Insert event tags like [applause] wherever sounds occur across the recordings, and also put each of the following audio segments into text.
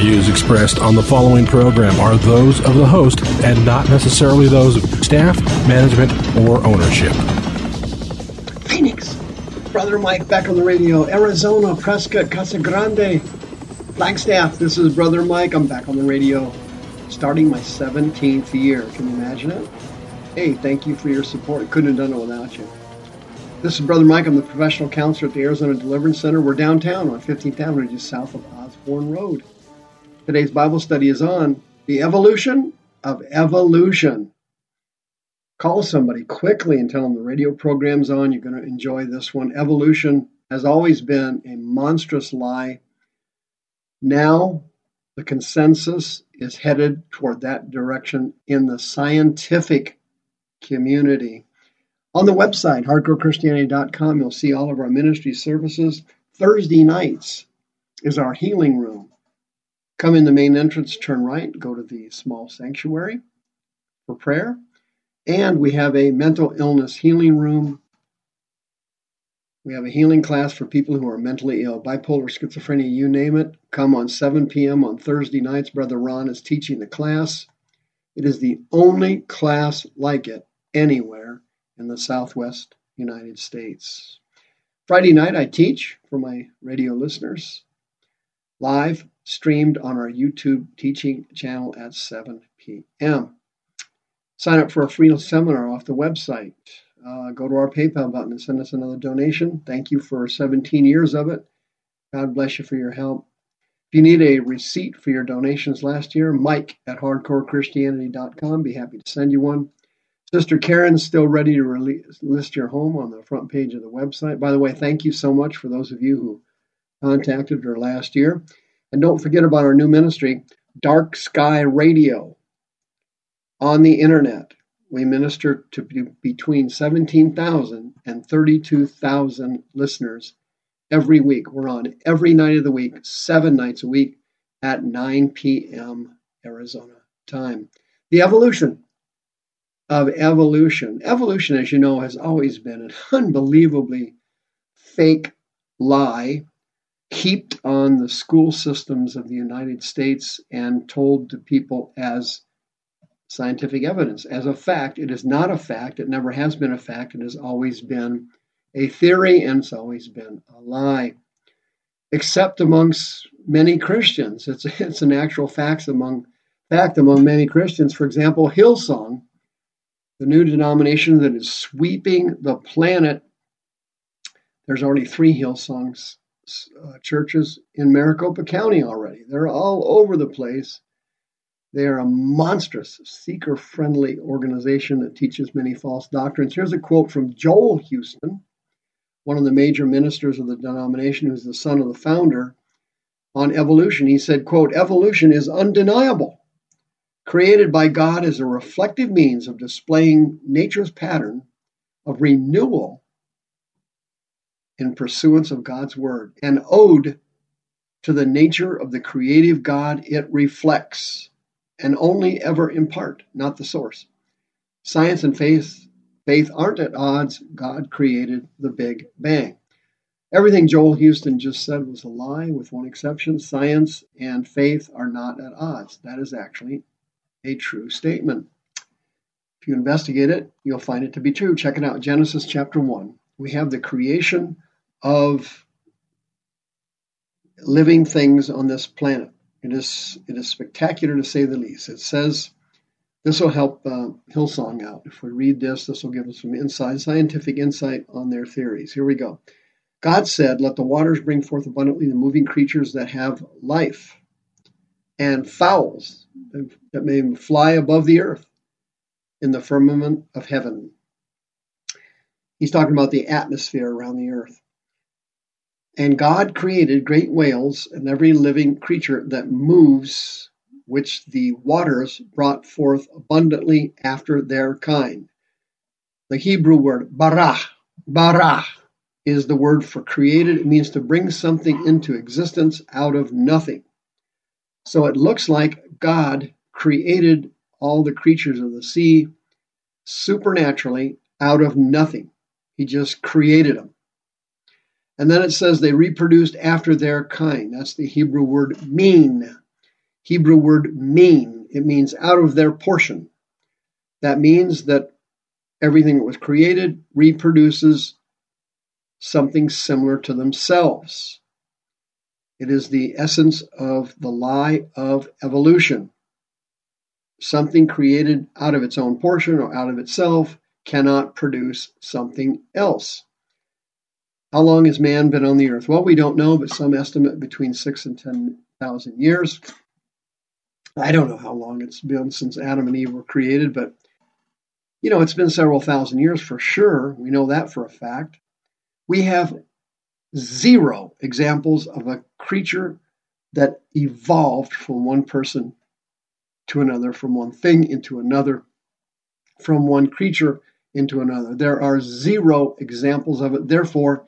views expressed on the following program are those of the host and not necessarily those of staff, management, or ownership. Phoenix, Brother Mike back on the radio. Arizona, Prescott, Casa Grande, Flagstaff. This is Brother Mike. I'm back on the radio, starting my 17th year. Can you imagine it? Hey, thank you for your support. Couldn't have done it without you. This is Brother Mike. I'm the professional counselor at the Arizona Deliverance Center. We're downtown on 15th Avenue, just south of Osborn Road. Today's Bible study is on the evolution of evolution. Call somebody quickly and tell them the radio program's on. You're going to enjoy this one. Evolution has always been a monstrous lie. Now, the consensus is headed toward that direction in the scientific community. On the website, hardcorechristianity.com, you'll see all of our ministry services. Thursday nights is our healing room. Come in the main entrance, turn right, go to the small sanctuary for prayer. And we have a mental illness healing room. We have a healing class for people who are mentally ill, bipolar, schizophrenia, you name it. Come on 7 p.m. on Thursday nights. Brother Ron is teaching the class. It is the only class like it anywhere in the Southwest United States. Friday night, I teach for my radio listeners, live streamed on our YouTube teaching channel at 7 p.m. Sign up for a free seminar off the website. Uh, go to our PayPal button and send us another donation. Thank you for 17 years of it. God bless you for your help. If you need a receipt for your donations last year, Mike at hardcorechristianity.com. Be happy to send you one. Sister Karen's still ready to release, list your home on the front page of the website. By the way, thank you so much for those of you who contacted her last year. And don't forget about our new ministry, Dark Sky Radio, on the internet. We minister to between 17,000 and 32,000 listeners every week. We're on every night of the week, seven nights a week at 9 p.m. Arizona time. The evolution of evolution. Evolution, as you know, has always been an unbelievably fake lie heaped on the school systems of the United States and told to people as scientific evidence. As a fact, it is not a fact. It never has been a fact. It has always been a theory and it's always been a lie. Except amongst many Christians. It's, [laughs] it's an actual fact among fact among many Christians. For example, Hillsong the new denomination that is sweeping the planet. There's already three Hillsongs uh, churches in Maricopa County already. They're all over the place. They are a monstrous, seeker friendly organization that teaches many false doctrines. Here's a quote from Joel Houston, one of the major ministers of the denomination, who's the son of the founder, on evolution. He said, quote, evolution is undeniable created by God as a reflective means of displaying nature's pattern of renewal in pursuance of God's word, an ode to the nature of the creative God it reflects, and only ever in part, not the source. Science and faith, faith aren't at odds. God created the Big Bang. Everything Joel Houston just said was a lie, with one exception. Science and faith are not at odds. That is actually a true statement. If you investigate it, you'll find it to be true. Check it out Genesis chapter 1. We have the creation of living things on this planet. It is, it is spectacular to say the least. It says, this will help uh, Hillsong out. If we read this, this will give us some insight, scientific insight on their theories. Here we go. God said, Let the waters bring forth abundantly the moving creatures that have life, and fowls that may fly above the earth in the firmament of heaven. He's talking about the atmosphere around the earth. And God created great whales and every living creature that moves, which the waters brought forth abundantly after their kind. The Hebrew word bara, bara, is the word for created. It means to bring something into existence out of nothing. So it looks like God created all the creatures of the sea supernaturally out of nothing. He just created them. And then it says they reproduced after their kind. That's the Hebrew word mean. Hebrew word mean. It means out of their portion. That means that everything that was created reproduces something similar to themselves. It is the essence of the lie of evolution. Something created out of its own portion or out of itself cannot produce something else. How long has man been on the earth? Well, we don't know, but some estimate between six and 10,000 years. I don't know how long it's been since Adam and Eve were created, but you know, it's been several thousand years for sure. We know that for a fact. We have zero examples of a creature that evolved from one person to another, from one thing into another, from one creature into another. There are zero examples of it. Therefore,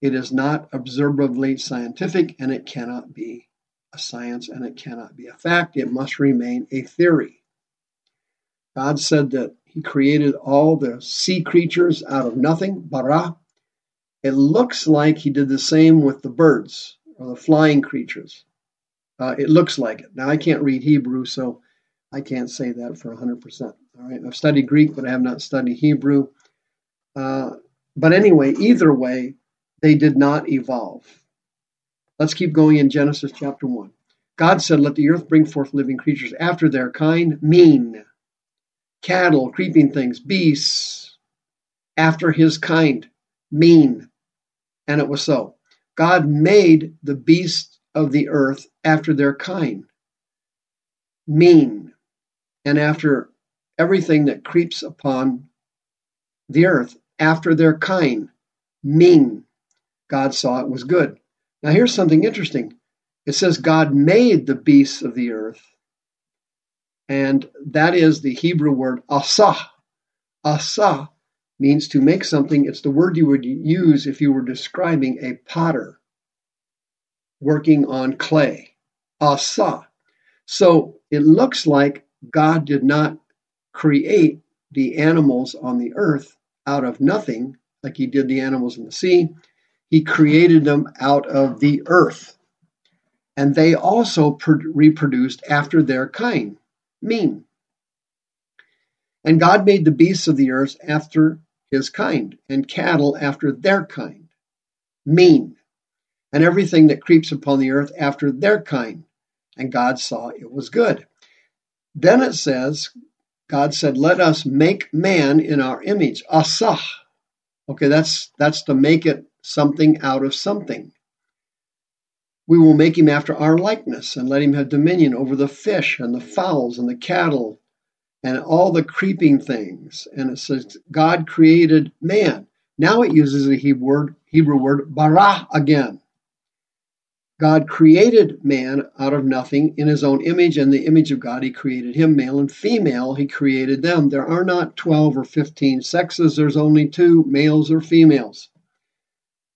it is not observably scientific and it cannot be a science and it cannot be a fact. It must remain a theory. God said that He created all the sea creatures out of nothing, bara. It looks like He did the same with the birds or the flying creatures. Uh, it looks like it. Now, I can't read Hebrew, so I can't say that for 100%. All right, I've studied Greek, but I have not studied Hebrew. Uh, but anyway, either way, they did not evolve. Let's keep going in Genesis chapter 1. God said, Let the earth bring forth living creatures after their kind, mean, cattle, creeping things, beasts, after his kind, mean. And it was so. God made the beasts of the earth after their kind, mean, and after everything that creeps upon the earth after their kind, mean. God saw it was good. Now, here's something interesting. It says God made the beasts of the earth, and that is the Hebrew word asah. Asah means to make something. It's the word you would use if you were describing a potter working on clay. Asah. So it looks like God did not create the animals on the earth out of nothing, like he did the animals in the sea. He created them out of the earth. And they also reproduced after their kind, mean. And God made the beasts of the earth after his kind, and cattle after their kind, mean. And everything that creeps upon the earth after their kind. And God saw it was good. Then it says, God said, Let us make man in our image. Asah. Okay, that's that's to make it something out of something. We will make him after our likeness and let him have dominion over the fish and the fowls and the cattle and all the creeping things. And it says God created man. Now it uses the Hebrew word, Hebrew word bara again. God created man out of nothing in his own image, and the image of God he created him, male and female, he created them. There are not 12 or 15 sexes, there's only two, males or females.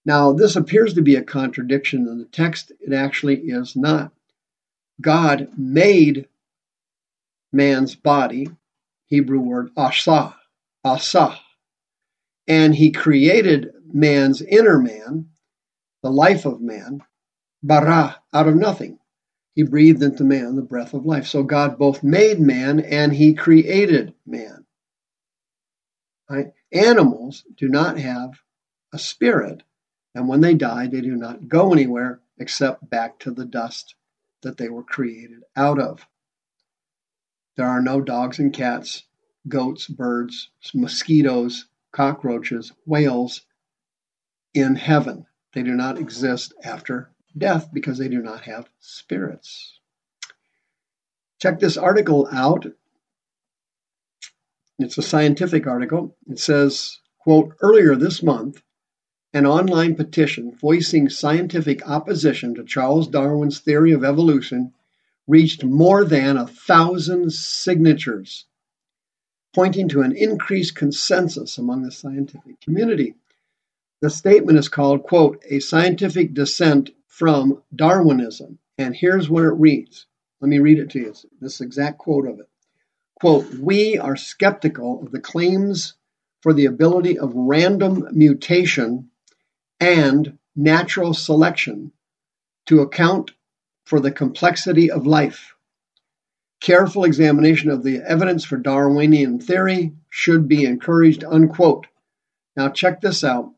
Now, this appears to be a contradiction in the text. It actually is not. God made man's body, Hebrew word asah, asah, and he created man's inner man, the life of man, bara, out of nothing. He breathed into man the breath of life. So God both made man and he created man. Right? Animals do not have a spirit and when they die, they do not go anywhere except back to the dust that they were created out of. There are no dogs and cats, goats, birds, mosquitoes, cockroaches, whales in heaven. They do not exist after death because they do not have spirits. Check this article out. It's a scientific article. It says, quote, earlier this month, an online petition voicing scientific opposition to Charles Darwin's theory of evolution reached more than a thousand signatures, pointing to an increased consensus among the scientific community. The statement is called, quote, a scientific dissent from Darwinism. And here's what it reads. Let me read it to you. This exact quote of it. Quote, we are skeptical of the claims for the ability of random mutation and natural selection to account for the complexity of life. Careful examination of the evidence for Darwinian theory should be encouraged, unquote. Now, check this out.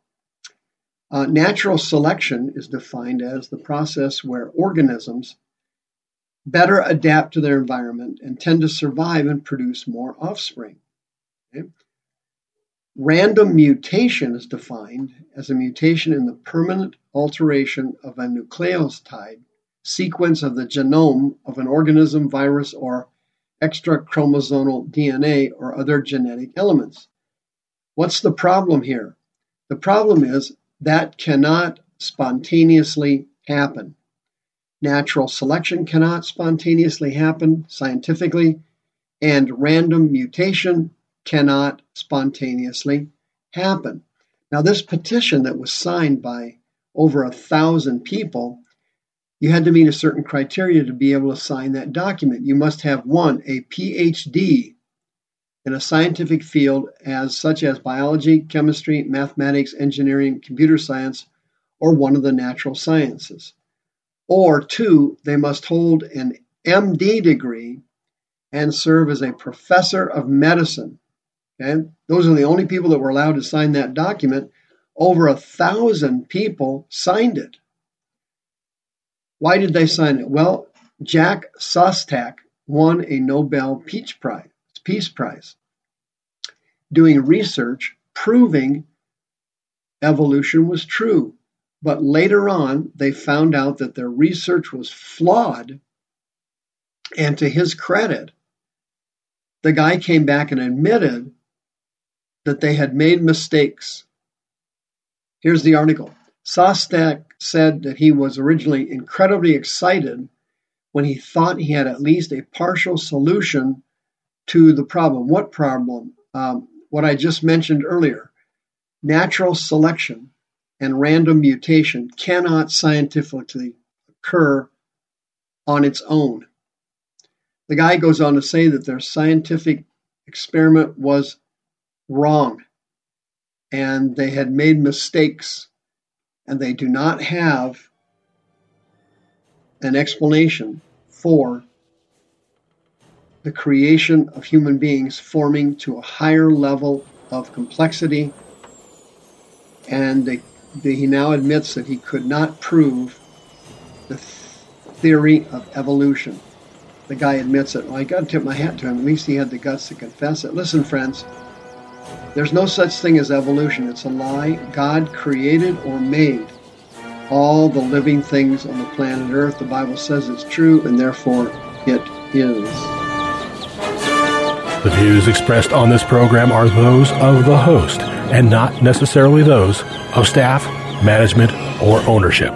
Uh, natural selection is defined as the process where organisms better adapt to their environment and tend to survive and produce more offspring. Okay? Random mutation is defined as a mutation in the permanent alteration of a nucleotide sequence of the genome of an organism, virus, or extrachromosomal DNA or other genetic elements. What's the problem here? The problem is that cannot spontaneously happen. Natural selection cannot spontaneously happen scientifically, and random mutation cannot spontaneously happen. Now, this petition that was signed by over a thousand people, you had to meet a certain criteria to be able to sign that document. You must have one, a PhD in a scientific field as such as biology, chemistry, mathematics, engineering, computer science, or one of the natural sciences. Or two, they must hold an MD degree and serve as a professor of medicine Okay, those are the only people that were allowed to sign that document. Over a thousand people signed it. Why did they sign it? Well, Jack Szostak won a Nobel Peace Prize, Peace Prize doing research proving evolution was true. But later on, they found out that their research was flawed. And to his credit, the guy came back and admitted that they had made mistakes. Here's the article. Szostak said that he was originally incredibly excited when he thought he had at least a partial solution to the problem. What problem? Um, what I just mentioned earlier. Natural selection and random mutation cannot scientifically occur on its own. The guy goes on to say that their scientific experiment was wrong and they had made mistakes and they do not have an explanation for the creation of human beings forming to a higher level of complexity. And they, they, he now admits that he could not prove the theory of evolution. The guy admits it. Well, I got to tip my hat to him. At least he had the guts to confess it. Listen, friends, there's no such thing as evolution. It's a lie. God created or made all the living things on the planet Earth. The Bible says it's true, and therefore it is. The views expressed on this program are those of the host and not necessarily those of staff, management, or ownership.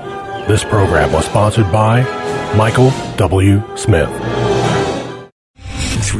This program was sponsored by Michael W. Smith.